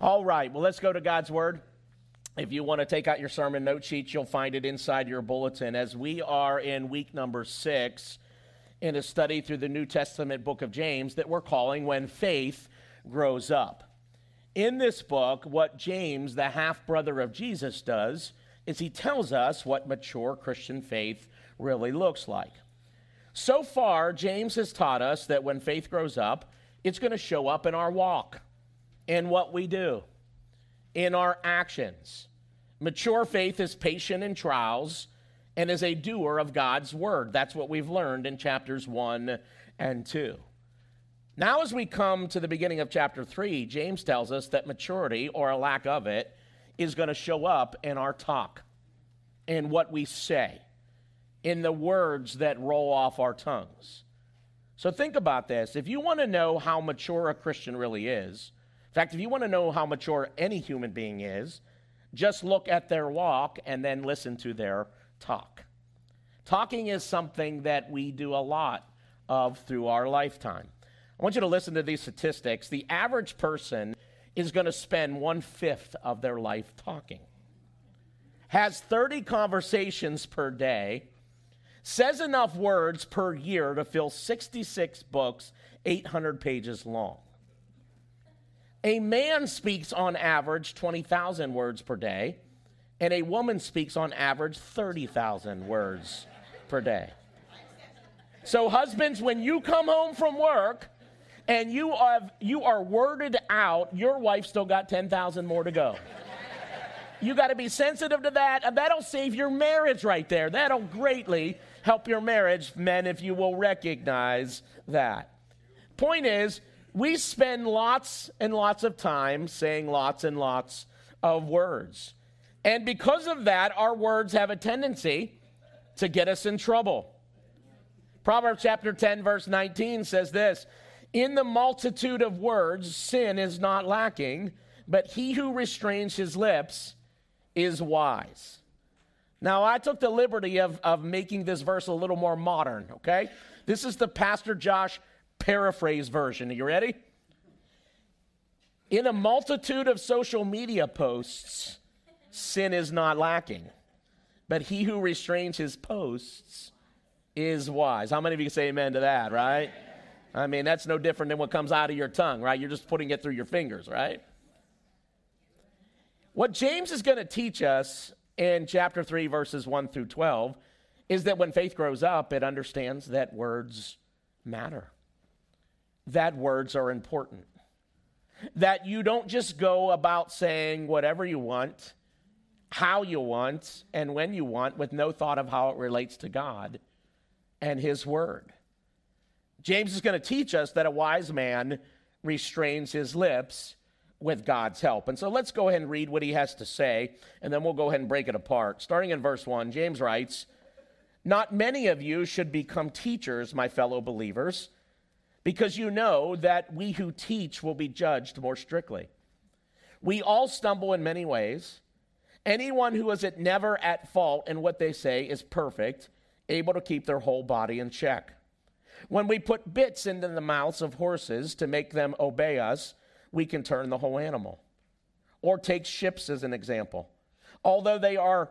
All right, well, let's go to God's Word. If you want to take out your sermon note sheets, you'll find it inside your bulletin as we are in week number six in a study through the New Testament book of James that we're calling When Faith Grows Up. In this book, what James, the half brother of Jesus, does is he tells us what mature Christian faith really looks like. So far, James has taught us that when faith grows up, it's going to show up in our walk in what we do, in our actions. Mature faith is patient in trials and is a doer of God's word. That's what we've learned in chapters 1 and 2. Now, as we come to the beginning of chapter 3, James tells us that maturity, or a lack of it, is going to show up in our talk, in what we say, in the words that roll off our tongues. So think about this. If you want to know how mature a Christian really is, fact, if you want to know how mature any human being is, just look at their walk and then listen to their talk. Talking is something that we do a lot of through our lifetime. I want you to listen to these statistics. The average person is going to spend one fifth of their life talking, has 30 conversations per day, says enough words per year to fill 66 books, 800 pages long. A man speaks on average 20,000 words per day, and a woman speaks on average 30,000 words per day. So, husbands, when you come home from work and you have you are worded out, your wife still got 10,000 more to go. You got to be sensitive to that, and that'll save your marriage right there. That'll greatly help your marriage, men, if you will recognize that. Point is, we spend lots and lots of time saying lots and lots of words. And because of that, our words have a tendency to get us in trouble. Proverbs chapter 10, verse 19 says this In the multitude of words, sin is not lacking, but he who restrains his lips is wise. Now, I took the liberty of, of making this verse a little more modern, okay? This is the Pastor Josh paraphrase version. Are you ready? In a multitude of social media posts, sin is not lacking. But he who restrains his posts is wise. How many of you can say amen to that, right? I mean, that's no different than what comes out of your tongue, right? You're just putting it through your fingers, right? What James is going to teach us in chapter 3, verses 1 through 12, is that when faith grows up, it understands that words matter that words are important. That you don't just go about saying whatever you want, how you want, and when you want with no thought of how it relates to God and His Word. James is going to teach us that a wise man restrains his lips with God's help. And so let's go ahead and read what he has to say, and then we'll go ahead and break it apart. Starting in verse 1, James writes, Not many of you should become teachers, my fellow believers because you know that we who teach will be judged more strictly. We all stumble in many ways. Anyone who is at never at fault in what they say is perfect, able to keep their whole body in check. When we put bits into the mouths of horses to make them obey us, we can turn the whole animal. Or take ships as an example. Although they are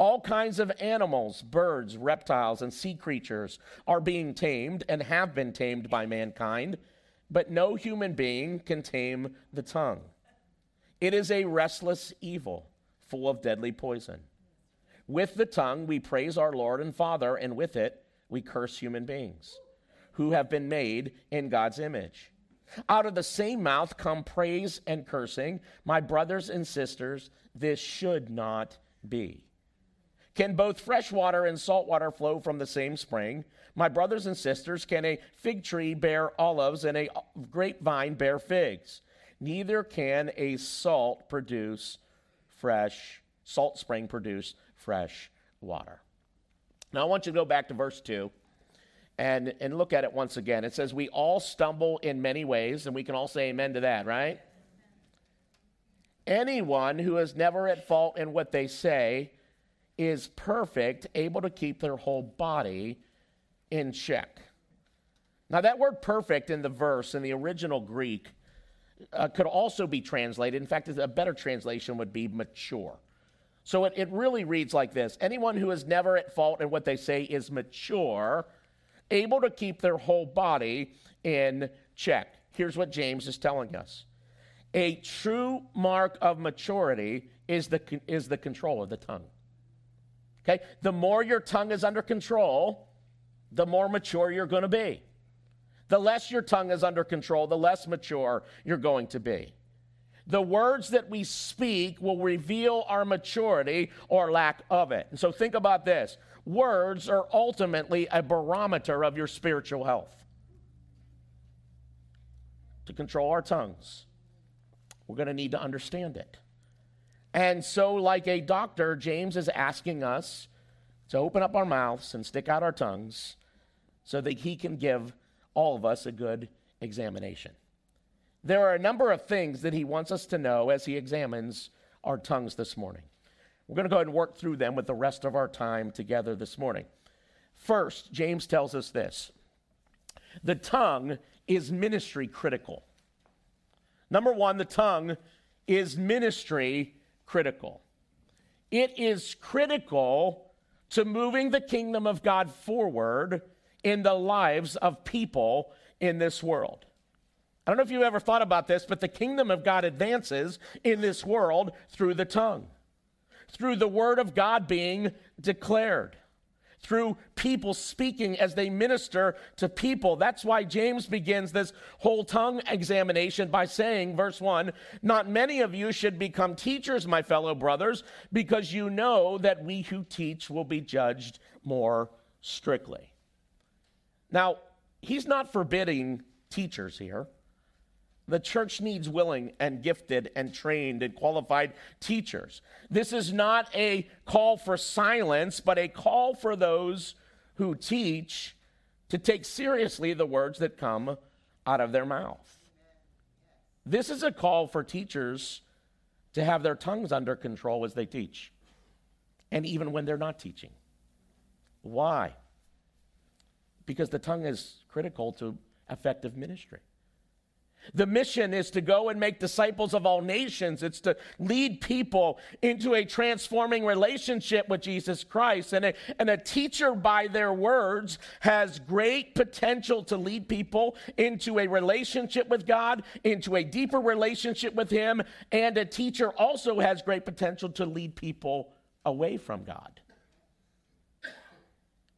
All kinds of animals, birds, reptiles, and sea creatures are being tamed and have been tamed by mankind, but no human being can tame the tongue. It is a restless evil, full of deadly poison. With the tongue we praise our Lord and Father, and with it we curse human beings who have been made in God's image. Out of the same mouth come praise and cursing. My brothers and sisters, this should not be. Can both fresh water and salt water flow from the same spring? My brothers and sisters, can a fig tree bear olives and a grapevine bear figs? neither can a salt produce fresh, salt spring produce fresh water. Now I want you to go back to verse 2 and, and look at it once again. It says, We all stumble in many ways, and we can all say amen to that, right? Anyone who is never at fault in what they say is perfect, able to keep their whole body in check. Now, that word perfect in the verse, in the original Greek, uh, could also be translated. In fact, a better translation would be mature. So it, it really reads like this Anyone who is never at fault in what they say is mature, able to keep their whole body in check. Here's what James is telling us a true mark of maturity is the, is the control of the tongue. Okay? The more your tongue is under control, the more mature you're going to be. The less your tongue is under control, the less mature you're going to be. The words that we speak will reveal our maturity or lack of it. And so think about this words are ultimately a barometer of your spiritual health. To control our tongues, we're going to need to understand it. And so, like a doctor, James is asking us to open up our mouths and stick out our tongues so that he can give all of us a good examination. There are a number of things that he wants us to know as he examines our tongues this morning. We're going to go ahead and work through them with the rest of our time together this morning. First, James tells us this the tongue is ministry critical. Number one, the tongue is ministry critical. It is critical to moving the kingdom of God forward in the lives of people in this world. I don't know if you've ever thought about this, but the kingdom of God advances in this world through the tongue, through the word of God being declared, through people speaking as they minister to people. That's why James begins this whole tongue examination by saying, verse 1 Not many of you should become teachers, my fellow brothers, because you know that we who teach will be judged more strictly. Now, he's not forbidding teachers here. The church needs willing and gifted and trained and qualified teachers. This is not a call for silence, but a call for those who teach to take seriously the words that come out of their mouth. This is a call for teachers to have their tongues under control as they teach, and even when they're not teaching. Why? because the tongue is critical to effective ministry. The mission is to go and make disciples of all nations. It's to lead people into a transforming relationship with Jesus Christ. And a, and a teacher, by their words, has great potential to lead people into a relationship with God, into a deeper relationship with Him. And a teacher also has great potential to lead people away from God.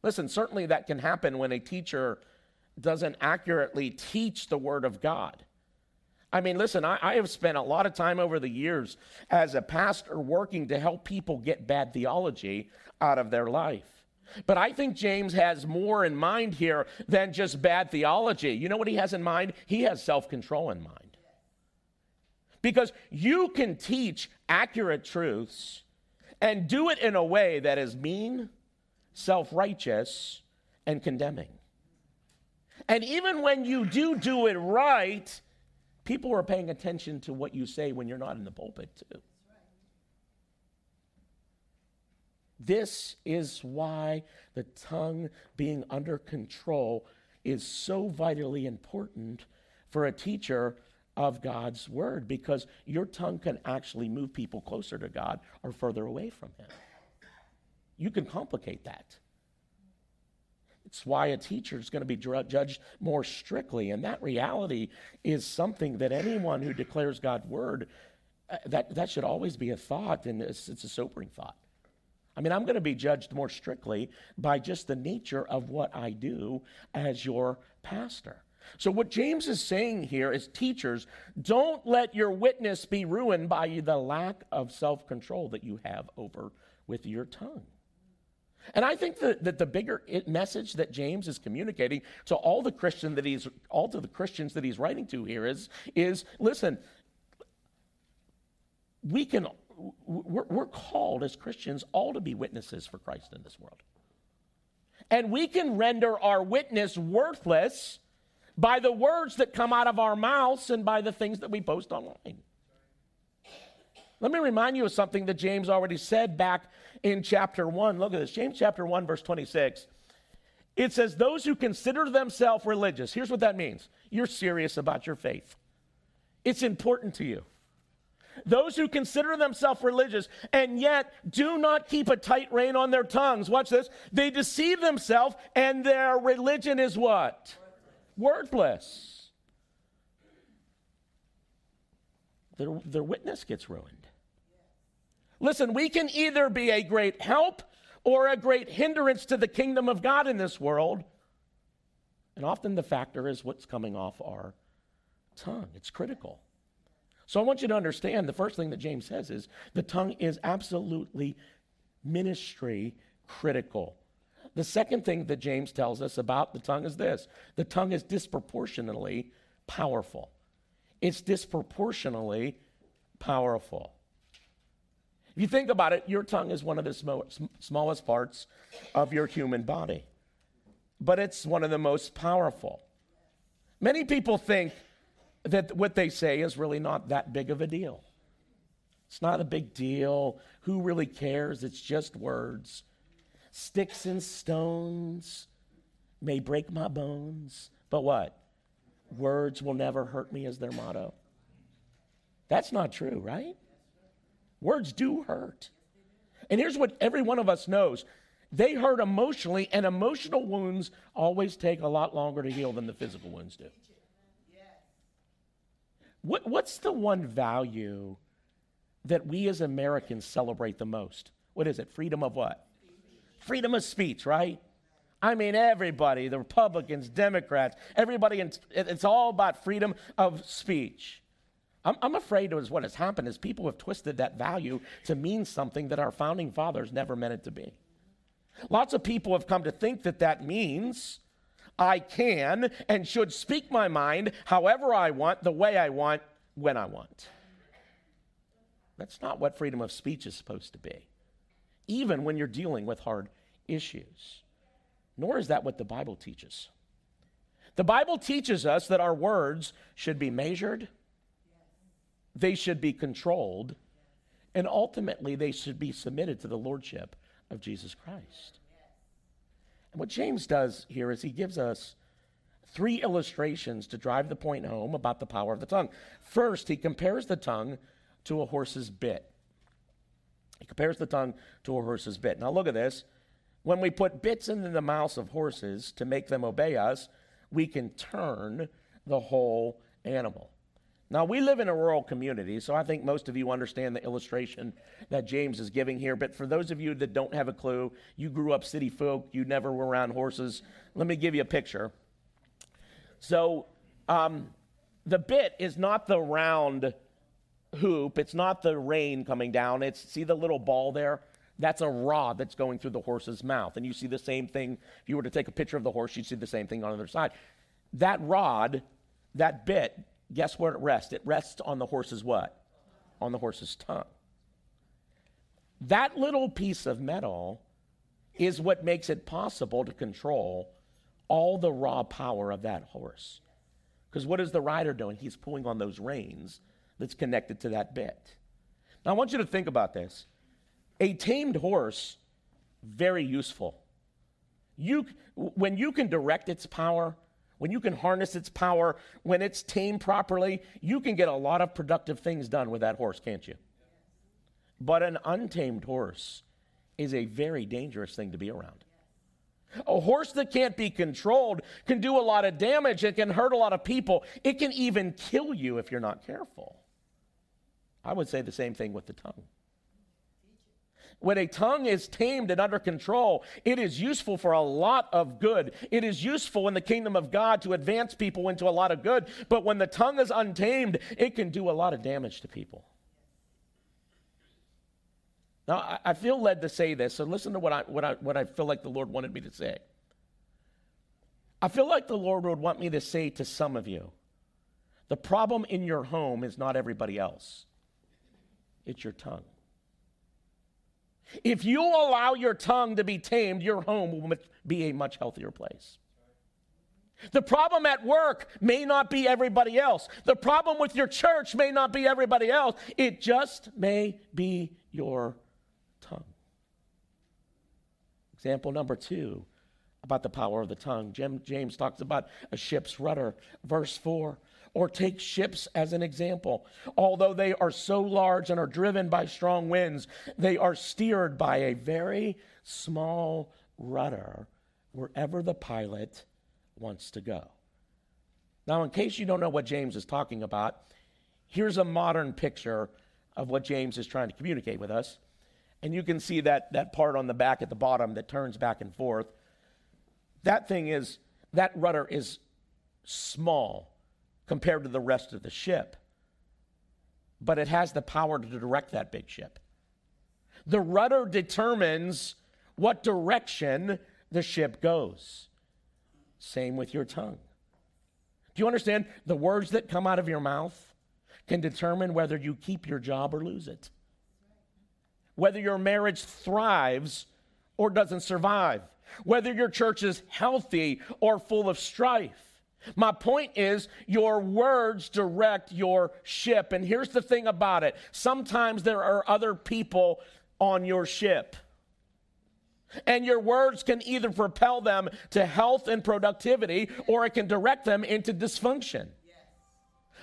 Listen, certainly that can happen when a teacher doesn't accurately teach the Word of God. I mean, listen, I, I, have spent a lot of time over the years as a pastor working to help people get bad theology out of their life. But I think James has more in mind here than just bad theology. You know what he has in mind? He has self control in mind. Because you can teach accurate truths and do it in a way that is mean self righteous, and condemning. And even when you do do it right, people are paying attention to what you say when you're not in the pulpit, too. This is why the tongue being under control is so vitally important for a teacher of God's word because your tongue can actually move people closer to God or further away from Him you can complicate that. It's why a teacher is going to be judged more strictly. And that reality is something that anyone who declares God's word, uh, that, that should always be a thought, and it's, it's a sobering thought. I mean, I'm going to be judged more strictly by just the nature of what I do as your pastor. So, what James is saying here is teachers, don't let your witness be ruined by the lack of self control that you have over with your tongue. And I think that, that the bigger message that James is communicating to all the Christian that he's all to the Christians that he's writing to here is, is listen, we can, we're, we're called as Christians all to be witnesses for Christ in this world. And we can render our witness worthless by the words that come out of our mouths and by the things that we post online. Let me remind you of something that James already said back in chapter 1. Look at this James chapter 1, verse 26. It says, Those who consider themselves religious, here's what that means you're serious about your faith, it's important to you. Those who consider themselves religious and yet do not keep a tight rein on their tongues. Watch this. They deceive themselves, and their religion is what? Worthless. Their, their witness gets ruined. Listen, we can either be a great help or a great hindrance to the kingdom of God in this world. And often the factor is what's coming off our tongue. It's critical. So I want you to understand the first thing that James says is the tongue is absolutely ministry critical. The second thing that James tells us about the tongue is this the tongue is disproportionately powerful. It's disproportionately powerful. If you think about it, your tongue is one of the sm- smallest parts of your human body, but it's one of the most powerful. Many people think that what they say is really not that big of a deal. It's not a big deal. Who really cares? It's just words. Sticks and stones may break my bones, but what? Words will never hurt me is their motto. That's not true, right? Words do hurt. And here's what every one of us knows they hurt emotionally, and emotional wounds always take a lot longer to heal than the physical wounds do. What, what's the one value that we as Americans celebrate the most? What is it? Freedom of what? Freedom of speech, right? I mean, everybody, the Republicans, Democrats, everybody, it's all about freedom of speech. I'm, I'm afraid is what has happened is people have twisted that value to mean something that our founding fathers never meant it to be. Lots of people have come to think that that means I can and should speak my mind however I want, the way I want, when I want. That's not what freedom of speech is supposed to be, even when you're dealing with hard issues. Nor is that what the Bible teaches. The Bible teaches us that our words should be measured, they should be controlled, and ultimately they should be submitted to the lordship of Jesus Christ. And what James does here is he gives us three illustrations to drive the point home about the power of the tongue. First, he compares the tongue to a horse's bit. He compares the tongue to a horse's bit. Now, look at this. When we put bits into the mouths of horses to make them obey us, we can turn the whole animal. Now, we live in a rural community, so I think most of you understand the illustration that James is giving here. But for those of you that don't have a clue, you grew up city folk, you never were around horses, let me give you a picture. So, um, the bit is not the round hoop, it's not the rein coming down. It's, see the little ball there? That's a rod that's going through the horse's mouth. And you see the same thing. If you were to take a picture of the horse, you'd see the same thing on the other side. That rod, that bit, guess where it rests? It rests on the horse's what? On the horse's tongue. That little piece of metal is what makes it possible to control all the raw power of that horse. Because what is the rider doing? He's pulling on those reins that's connected to that bit. Now, I want you to think about this. A tamed horse, very useful. You, when you can direct its power, when you can harness its power, when it's tamed properly, you can get a lot of productive things done with that horse, can't you? But an untamed horse is a very dangerous thing to be around. A horse that can't be controlled can do a lot of damage. It can hurt a lot of people. It can even kill you if you're not careful. I would say the same thing with the tongue. When a tongue is tamed and under control, it is useful for a lot of good. It is useful in the kingdom of God to advance people into a lot of good. But when the tongue is untamed, it can do a lot of damage to people. Now, I feel led to say this, so listen to what I, what, I, what I feel like the Lord wanted me to say. I feel like the Lord would want me to say to some of you the problem in your home is not everybody else. It's your tongue. If you allow your tongue to be tamed, your home will be a much healthier place. The problem at work may not be everybody else. The problem with your church may not be everybody else. It just may be your tongue. Example number two about the power of the tongue. James talks about a ship's rudder. Verse 4 or take ships as an example. Although they are so large and are driven by strong winds, they are steered by a very small rudder wherever the pilot wants to go. Now, in case you don't know what James is talking about, here's a modern picture of what James is trying to communicate with us. And you can see that, that part on the back at the bottom that turns back and forth. That thing is, that rudder is small compared to the rest of the ship. But it has the power to direct that big ship. The rudder determines what direction the ship goes. Same with your tongue. Do you understand? The words that come out of your mouth can determine whether you keep your job or lose it, whether your marriage thrives or doesn't survive, whether your church is healthy or full of strife. My point is, your words direct your ship. And here's the thing about it sometimes there are other people on your ship. And your words can either propel them to health and productivity, or it can direct them into dysfunction. Yes.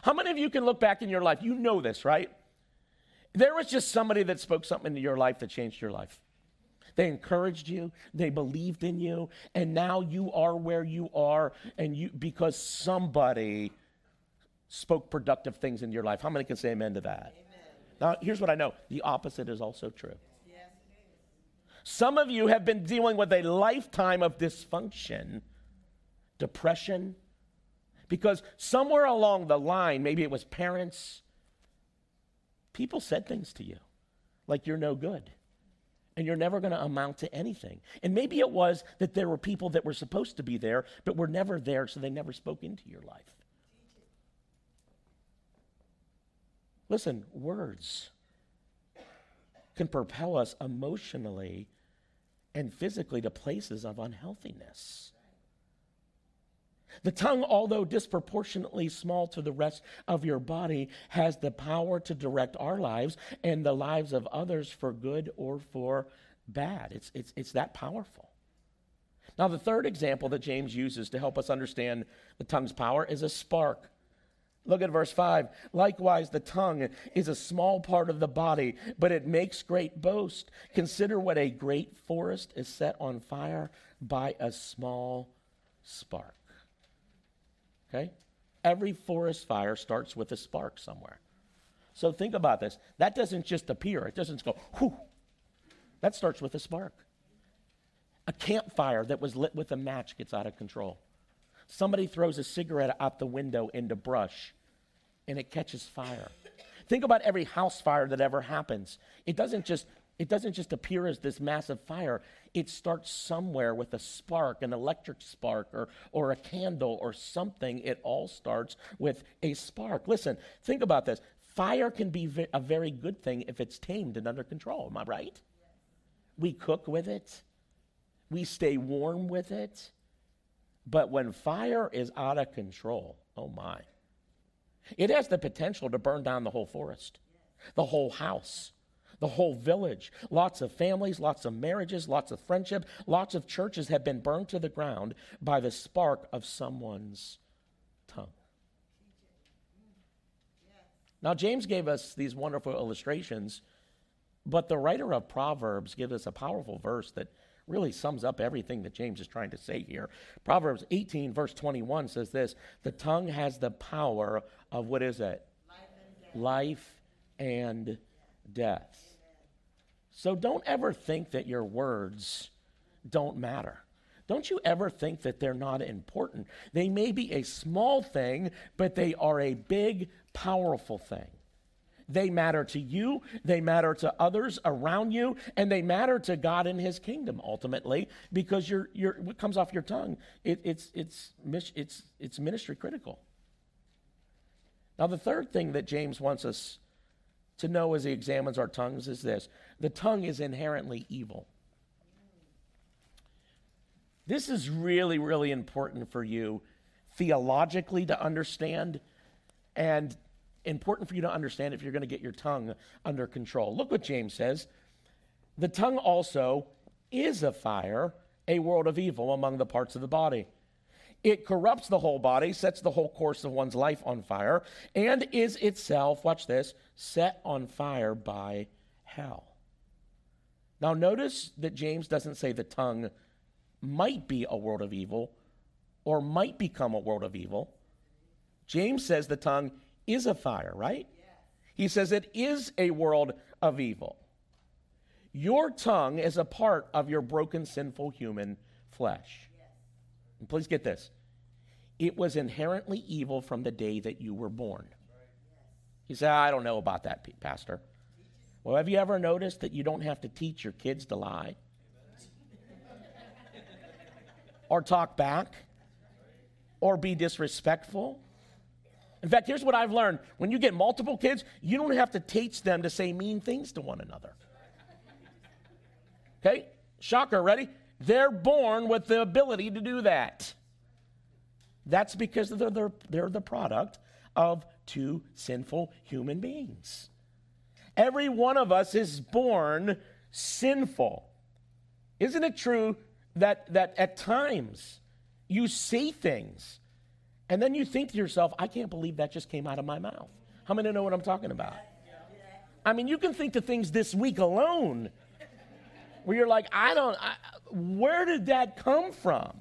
How many of you can look back in your life? You know this, right? There was just somebody that spoke something into your life that changed your life. They encouraged you, they believed in you, and now you are where you are and you because somebody spoke productive things in your life. How many can say amen to that? Amen. Now, here's what I know. The opposite is also true. Yes, Some of you have been dealing with a lifetime of dysfunction, depression, because somewhere along the line, maybe it was parents, people said things to you like you're no good and you're never going to amount to anything. And maybe it was that there were people that were supposed to be there, but were never there, so they never spoke into your life. Listen, words can propel us emotionally and physically to places of unhealthiness. The tongue, although disproportionately small to the rest of your body, has the power to direct our lives and the lives of others for good or for bad. It's, it's, it's that powerful. Now, the third example that James uses to help us understand the tongue's power is a spark. Look at verse 5. Likewise, the tongue is a small part of the body, but it makes great boast. Consider what a great forest is set on fire by a small spark. Okay? Every forest fire starts with a spark somewhere. So think about this. That doesn't just appear, it doesn't go, whew. That starts with a spark. A campfire that was lit with a match gets out of control. Somebody throws a cigarette out the window into brush and it catches fire. Think about every house fire that ever happens. It doesn't just it doesn't just appear as this massive fire. It starts somewhere with a spark, an electric spark, or, or a candle, or something. It all starts with a spark. Listen, think about this. Fire can be a very good thing if it's tamed and under control. Am I right? We cook with it, we stay warm with it. But when fire is out of control, oh my, it has the potential to burn down the whole forest, the whole house the whole village. Lots of families, lots of marriages, lots of friendship, lots of churches have been burned to the ground by the spark of someone's tongue. Now, James gave us these wonderful illustrations, but the writer of Proverbs gives us a powerful verse that really sums up everything that James is trying to say here. Proverbs 18, verse 21 says this The tongue has the power of what is it? Life and death. Life and death. So don't ever think that your words don't matter. Don't you ever think that they're not important. They may be a small thing, but they are a big, powerful thing. They matter to you, they matter to others around you, and they matter to God and His kingdom ultimately because what comes off your tongue, it, it's, it's, it's, it's ministry critical. Now, the third thing that James wants us to know as he examines our tongues is this the tongue is inherently evil. This is really, really important for you theologically to understand and important for you to understand if you're going to get your tongue under control. Look what James says. The tongue also is a fire, a world of evil among the parts of the body. It corrupts the whole body, sets the whole course of one's life on fire, and is itself, watch this, set on fire by hell. Now, notice that James doesn't say the tongue might be a world of evil or might become a world of evil. James says the tongue is a fire, right? He says it is a world of evil. Your tongue is a part of your broken, sinful human flesh. And please get this it was inherently evil from the day that you were born. He said, I don't know about that, Pastor. Well, have you ever noticed that you don't have to teach your kids to lie? or talk back? Or be disrespectful? In fact, here's what I've learned when you get multiple kids, you don't have to teach them to say mean things to one another. Okay? Shocker, ready? They're born with the ability to do that. That's because they're, they're, they're the product of two sinful human beings. Every one of us is born sinful. Isn't it true that, that at times you see things and then you think to yourself, I can't believe that just came out of my mouth? How many know what I'm talking about? I mean, you can think to things this week alone where you're like, I don't, I, where did that come from?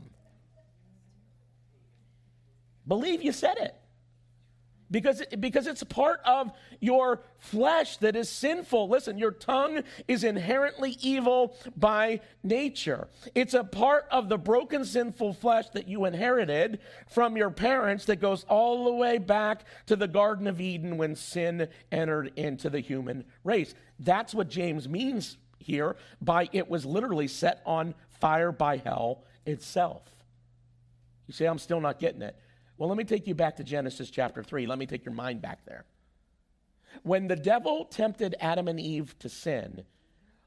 Believe you said it. Because, because it's part of your flesh that is sinful. Listen, your tongue is inherently evil by nature. It's a part of the broken, sinful flesh that you inherited from your parents that goes all the way back to the Garden of Eden when sin entered into the human race. That's what James means here by it was literally set on fire by hell itself. You say, I'm still not getting it. Well, let me take you back to Genesis chapter 3. Let me take your mind back there. When the devil tempted Adam and Eve to sin,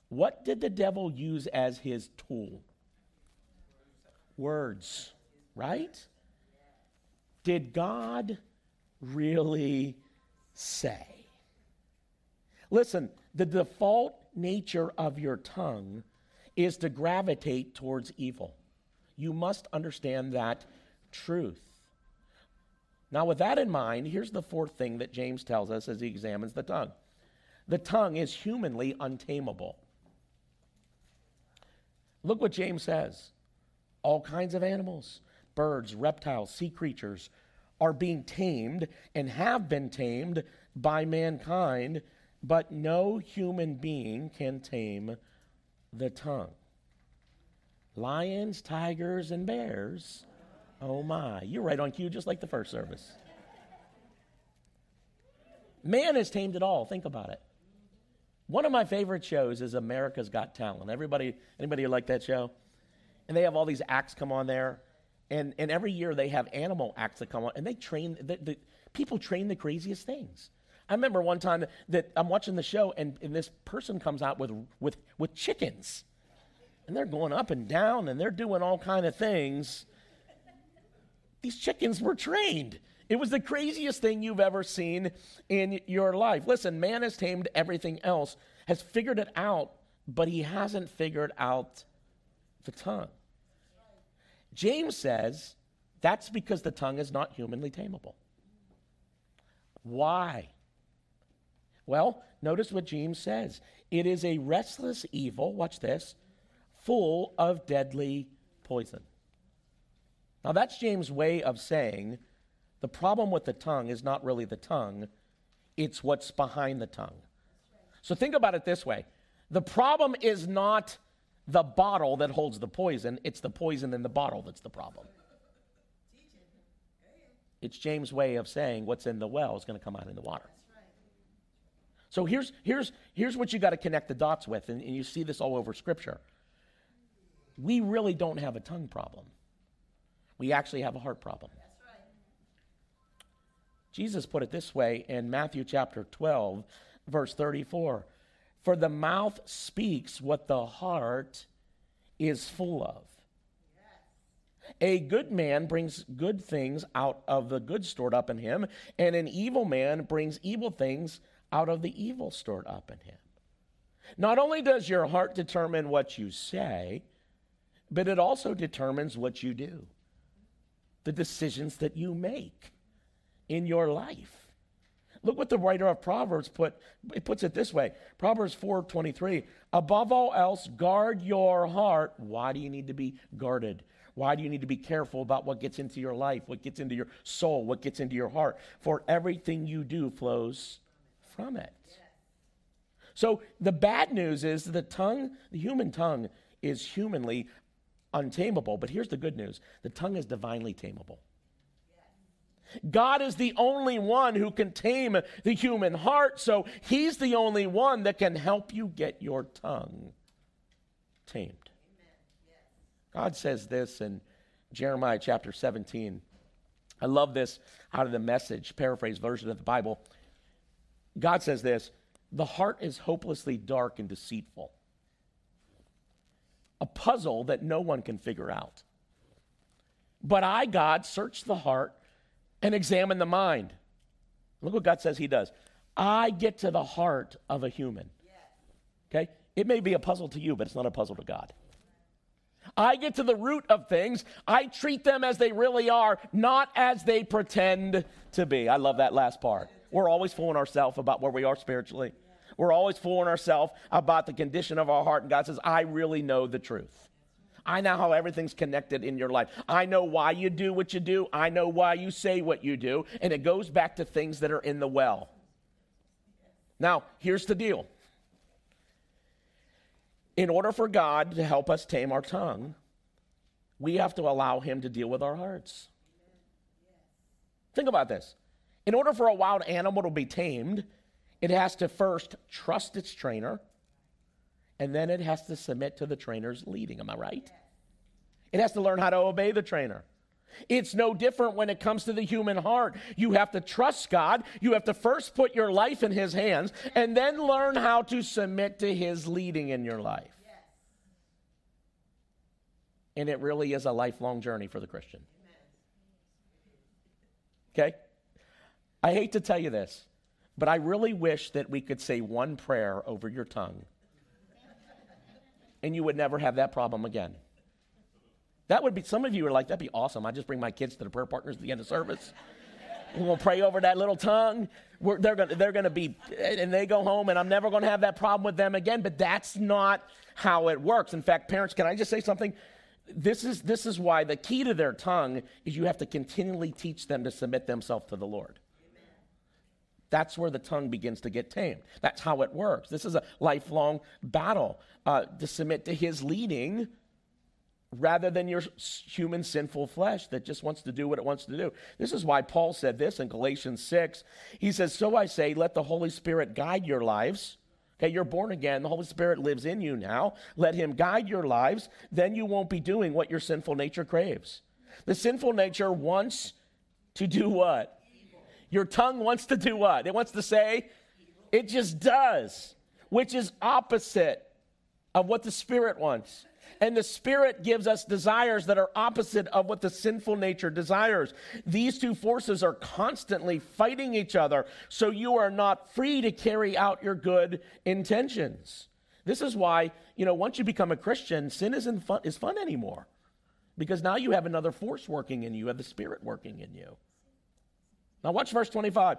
what did the devil use as his tool? Words, right? Did God really say? Listen, the default nature of your tongue is to gravitate towards evil. You must understand that truth. Now, with that in mind, here's the fourth thing that James tells us as he examines the tongue the tongue is humanly untamable. Look what James says all kinds of animals, birds, reptiles, sea creatures are being tamed and have been tamed by mankind but no human being can tame the tongue. Lions, tigers, and bears. Oh my, you're right on cue, just like the first service. Man has tamed it all. Think about it. One of my favorite shows is America's Got Talent. Everybody, anybody like that show? And they have all these acts come on there, and, and every year they have animal acts that come on, and they train. The, the, people train the craziest things. I remember one time that I'm watching the show and, and this person comes out with, with, with chickens. And they're going up and down and they're doing all kind of things. These chickens were trained. It was the craziest thing you've ever seen in your life. Listen, man has tamed everything else, has figured it out, but he hasn't figured out the tongue. James says that's because the tongue is not humanly tameable. Why? Well, notice what James says it is a restless evil, watch this, full of deadly poison. Now, that's James' way of saying the problem with the tongue is not really the tongue, it's what's behind the tongue. So think about it this way the problem is not the bottle that holds the poison, it's the poison in the bottle that's the problem. It's James' way of saying what's in the well is going to come out in the water. So here's, here's, here's what you got to connect the dots with, and, and you see this all over Scripture. We really don't have a tongue problem, we actually have a heart problem. Jesus put it this way in Matthew chapter 12, verse 34. For the mouth speaks what the heart is full of. A good man brings good things out of the good stored up in him, and an evil man brings evil things out of the evil stored up in him. Not only does your heart determine what you say, but it also determines what you do, the decisions that you make in your life. Look what the writer of Proverbs put it puts it this way. Proverbs 4:23, above all else guard your heart. Why do you need to be guarded? Why do you need to be careful about what gets into your life, what gets into your soul, what gets into your heart? For everything you do flows from it. So the bad news is the tongue, the human tongue is humanly untamable, but here's the good news. The tongue is divinely tamable. God is the only one who can tame the human heart, so He's the only one that can help you get your tongue tamed. God says this in Jeremiah chapter 17. I love this out of the message, paraphrase version of the Bible. God says this The heart is hopelessly dark and deceitful, puzzle that no one can figure out. But I, God, search the heart and examine the mind. Look what God says He does. I get to the heart of a human. Okay? It may be a puzzle to you, but it's not a puzzle to God. I get to the root of things. I treat them as they really are, not as they pretend to be. I love that last part. We're always fooling ourselves about where we are spiritually. We're always fooling ourselves about the condition of our heart. And God says, I really know the truth. I know how everything's connected in your life. I know why you do what you do. I know why you say what you do. And it goes back to things that are in the well. Now, here's the deal in order for God to help us tame our tongue, we have to allow Him to deal with our hearts. Think about this. In order for a wild animal to be tamed, it has to first trust its trainer, and then it has to submit to the trainer's leading. Am I right? It has to learn how to obey the trainer. It's no different when it comes to the human heart. You have to trust God. You have to first put your life in His hands and then learn how to submit to His leading in your life. And it really is a lifelong journey for the Christian. Okay? I hate to tell you this, but I really wish that we could say one prayer over your tongue and you would never have that problem again. That would be, some of you are like, that'd be awesome. I just bring my kids to the prayer partners at the end of service. To pray over that little tongue. We're, they're going they're to be, and they go home, and I'm never going to have that problem with them again. But that's not how it works. In fact, parents, can I just say something? This is, this is why the key to their tongue is you have to continually teach them to submit themselves to the Lord. That's where the tongue begins to get tamed. That's how it works. This is a lifelong battle uh, to submit to His leading rather than your human sinful flesh that just wants to do what it wants to do. This is why Paul said this in Galatians 6. He says, So I say, let the Holy Spirit guide your lives. Okay, you're born again. The Holy Spirit lives in you now. Let Him guide your lives. Then you won't be doing what your sinful nature craves. The sinful nature wants to do what? Your tongue wants to do what? It wants to say, it just does, which is opposite of what the Spirit wants. And the Spirit gives us desires that are opposite of what the sinful nature desires. These two forces are constantly fighting each other, so you are not free to carry out your good intentions. This is why, you know, once you become a Christian, sin isn't fun, is fun anymore. Because now you have another force working in you, you have the Spirit working in you. Now, watch verse 25.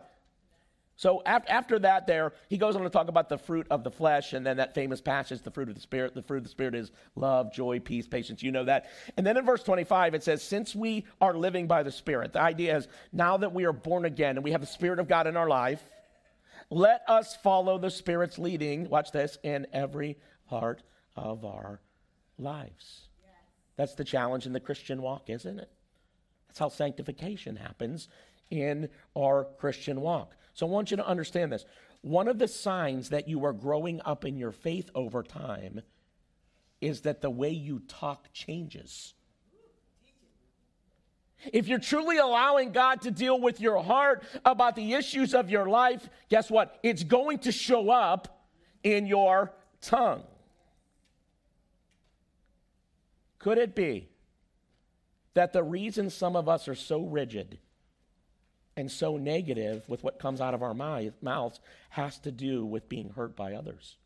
So after that, there he goes on to talk about the fruit of the flesh, and then that famous passage, the fruit of the spirit. The fruit of the spirit is love, joy, peace, patience. You know that. And then in verse 25, it says, "Since we are living by the Spirit." The idea is now that we are born again and we have the Spirit of God in our life, let us follow the Spirit's leading. Watch this in every part of our lives. That's the challenge in the Christian walk, isn't it? That's how sanctification happens in our Christian walk. So I want you to understand this. One of the signs that you are growing up in your faith over time is that the way you talk changes. if you're truly allowing God to deal with your heart about the issues of your life, guess what? It's going to show up in your tongue. Could it be that the reason some of us are so rigid and so negative with what comes out of our mouths has to do with being hurt by others?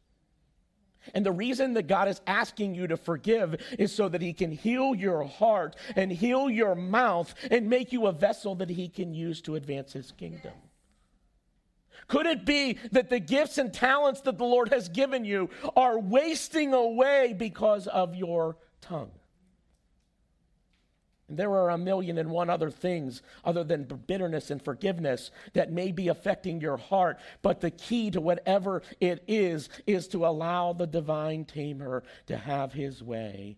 And the reason that God is asking you to forgive is so that He can heal your heart and heal your mouth and make you a vessel that He can use to advance His kingdom. Could it be that the gifts and talents that the Lord has given you are wasting away because of your tongue? And there are a million and one other things other than bitterness and forgiveness that may be affecting your heart. But the key to whatever it is, is to allow the divine tamer to have his way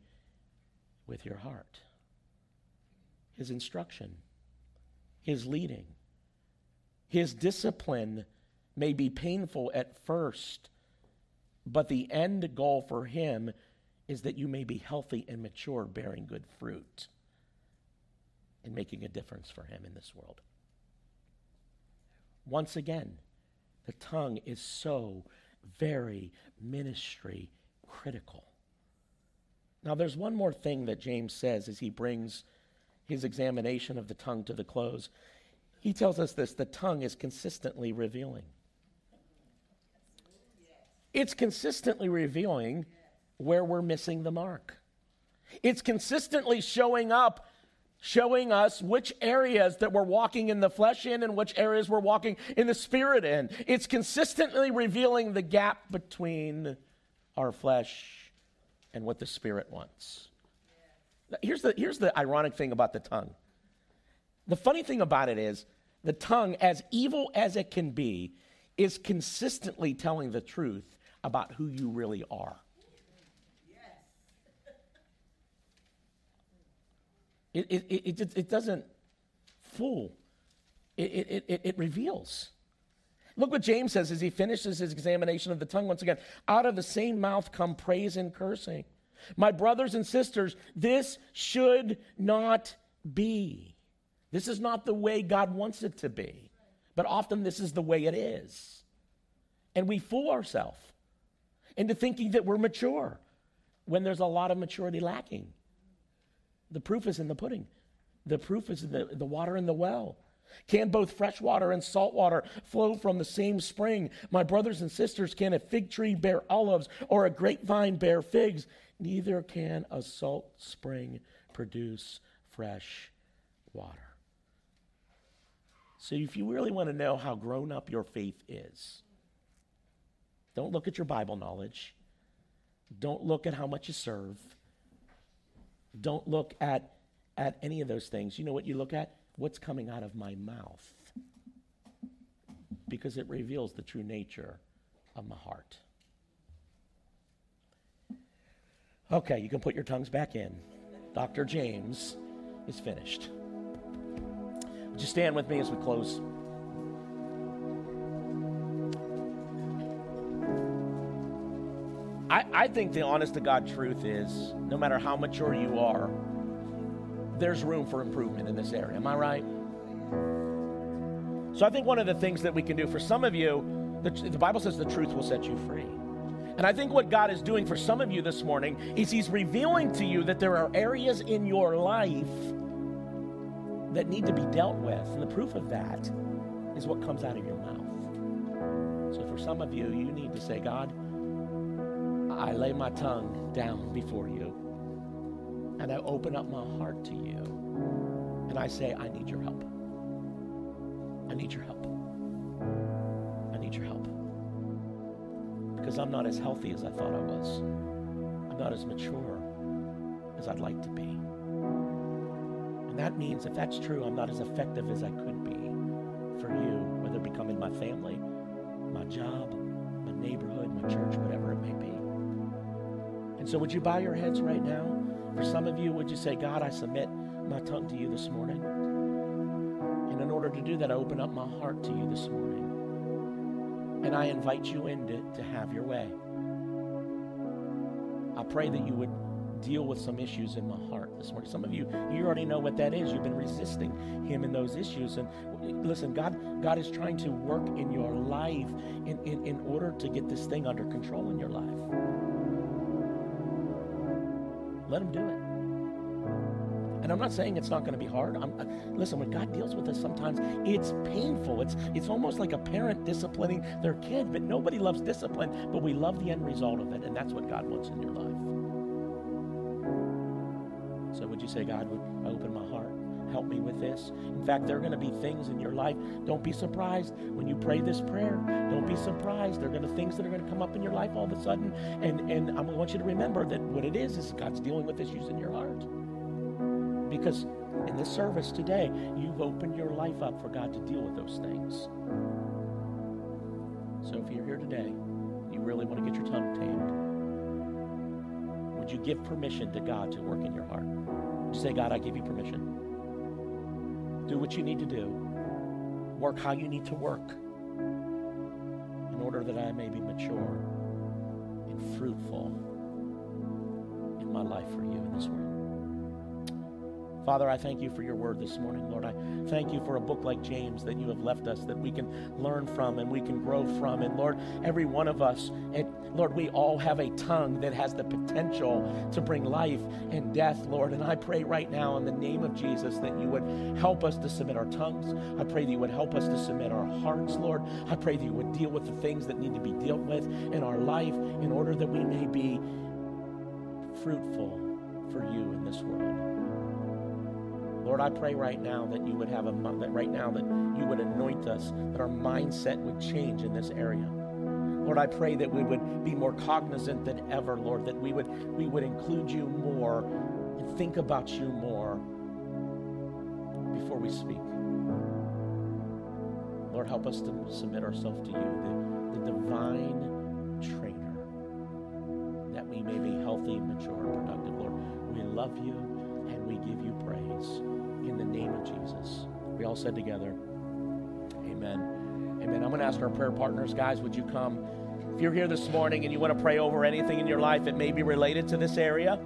with your heart. His instruction, his leading, his discipline may be painful at first, but the end goal for him is that you may be healthy and mature, bearing good fruit and making a difference for Him in this world. Once again, the tongue is so very ministry critical. Now, there's one more thing that James says as he brings his examination of the tongue to the close. He tells us this the tongue is consistently revealing. It's consistently revealing where we're missing the mark. It's consistently showing up showing us which areas that we're walking in the flesh in and which areas we're walking in the spirit in. It's consistently revealing the gap between our flesh and what the spirit wants. Here's the, here's the ironic thing about the tongue. The funny thing about it is, the tongue, as evil as it can be, is consistently telling the truth about who you really are. It, it, it, it, doesn't fool, it, it, it reveals. Look what James says as he finishes his examination of the tongue once again. Out of the same mouth come praise and cursing. My brothers and sisters, this should not be. This is not the way God wants it to be. But often this is the way it is. And we fool ourselves into thinking that we're mature when there's a lot of maturity lacking. The proof is in the pudding. The proof is in the, the water in the well. Can both fresh water and salt water flow from the same spring? My brothers and sisters, can a fig tree bear olives or a grapevine bear figs? Neither can a salt spring produce fresh water. So, if you really want to know how grown up your faith is, don't look at your Bible knowledge. Don't look at how much you serve. Don't look at, at any of those things. You know what you look at? What's coming out of my mouth. Because it reveals the true nature of my heart. Okay, you can put your tongues back in. Dr. James is finished. Would you stand with me as we close? I, I think the honest to God truth is no matter how mature you are, there's room for improvement in this area. Am I right? So I think one of the things that we can do for some of you, the, the Bible says the truth will set you free. And I think what God is doing for some of you this morning is He's revealing to you that there are areas in your life that need to be dealt with. And the proof of that is what comes out of your mouth. So for some of you, you need to say, God, I lay my tongue down before you and I open up my heart to you and I say, I need your help. I need your help. I need your help. Because I'm not as healthy as I thought I was. I'm not as mature as I'd like to be. And that means, if that's true, I'm not as effective as I could be for you, whether it become in my family, my job, my neighborhood, my church, whatever it may be. So, would you bow your heads right now? For some of you, would you say, God, I submit my tongue to you this morning? And in order to do that, I open up my heart to you this morning. And I invite you in to, to have your way. I pray that you would deal with some issues in my heart this morning. Some of you, you already know what that is. You've been resisting Him in those issues. And listen, God, God is trying to work in your life in, in, in order to get this thing under control in your life. Let Him do it. And I'm not saying it's not going to be hard. I'm, uh, listen, when God deals with us, sometimes it's painful. It's it's almost like a parent disciplining their kid. But nobody loves discipline, but we love the end result of it, and that's what God wants in your life. So would you say, God, would open my heart? Help me with this. In fact, there are going to be things in your life. Don't be surprised when you pray this prayer. Don't be surprised. There are going to be things that are going to come up in your life all of a sudden. And, and I want you to remember that what it is is God's dealing with issues in your heart. Because in this service today, you've opened your life up for God to deal with those things. So if you're here today, you really want to get your tongue tamed, would you give permission to God to work in your heart? Say, God, I give you permission. Do what you need to do. Work how you need to work in order that I may be mature and fruitful in my life for you in this world. Father, I thank you for your word this morning, Lord. I thank you for a book like James that you have left us that we can learn from and we can grow from. And Lord, every one of us, Lord, we all have a tongue that has the potential to bring life and death, Lord. And I pray right now in the name of Jesus that you would help us to submit our tongues. I pray that you would help us to submit our hearts, Lord. I pray that you would deal with the things that need to be dealt with in our life in order that we may be fruitful for you in this world. Lord, I pray right now that you would have a that right now that you would anoint us, that our mindset would change in this area. Lord, I pray that we would be more cognizant than ever, Lord, that we would we would include you more and think about you more before we speak. Lord, help us to submit ourselves to you, the, the divine trainer, that we may be healthy, mature, and productive. Lord, we love you and we give you praise in the name of Jesus. We all said together, Amen. Amen. I'm going to ask our prayer partners, guys, would you come? If you're here this morning and you want to pray over anything in your life it may be related to this area,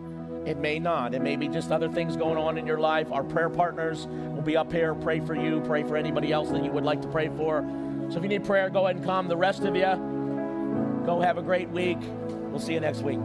it may not. It may be just other things going on in your life. Our prayer partners will be up here, pray for you, pray for anybody else that you would like to pray for. So if you need prayer, go ahead and come. The rest of you, go have a great week. We'll see you next week.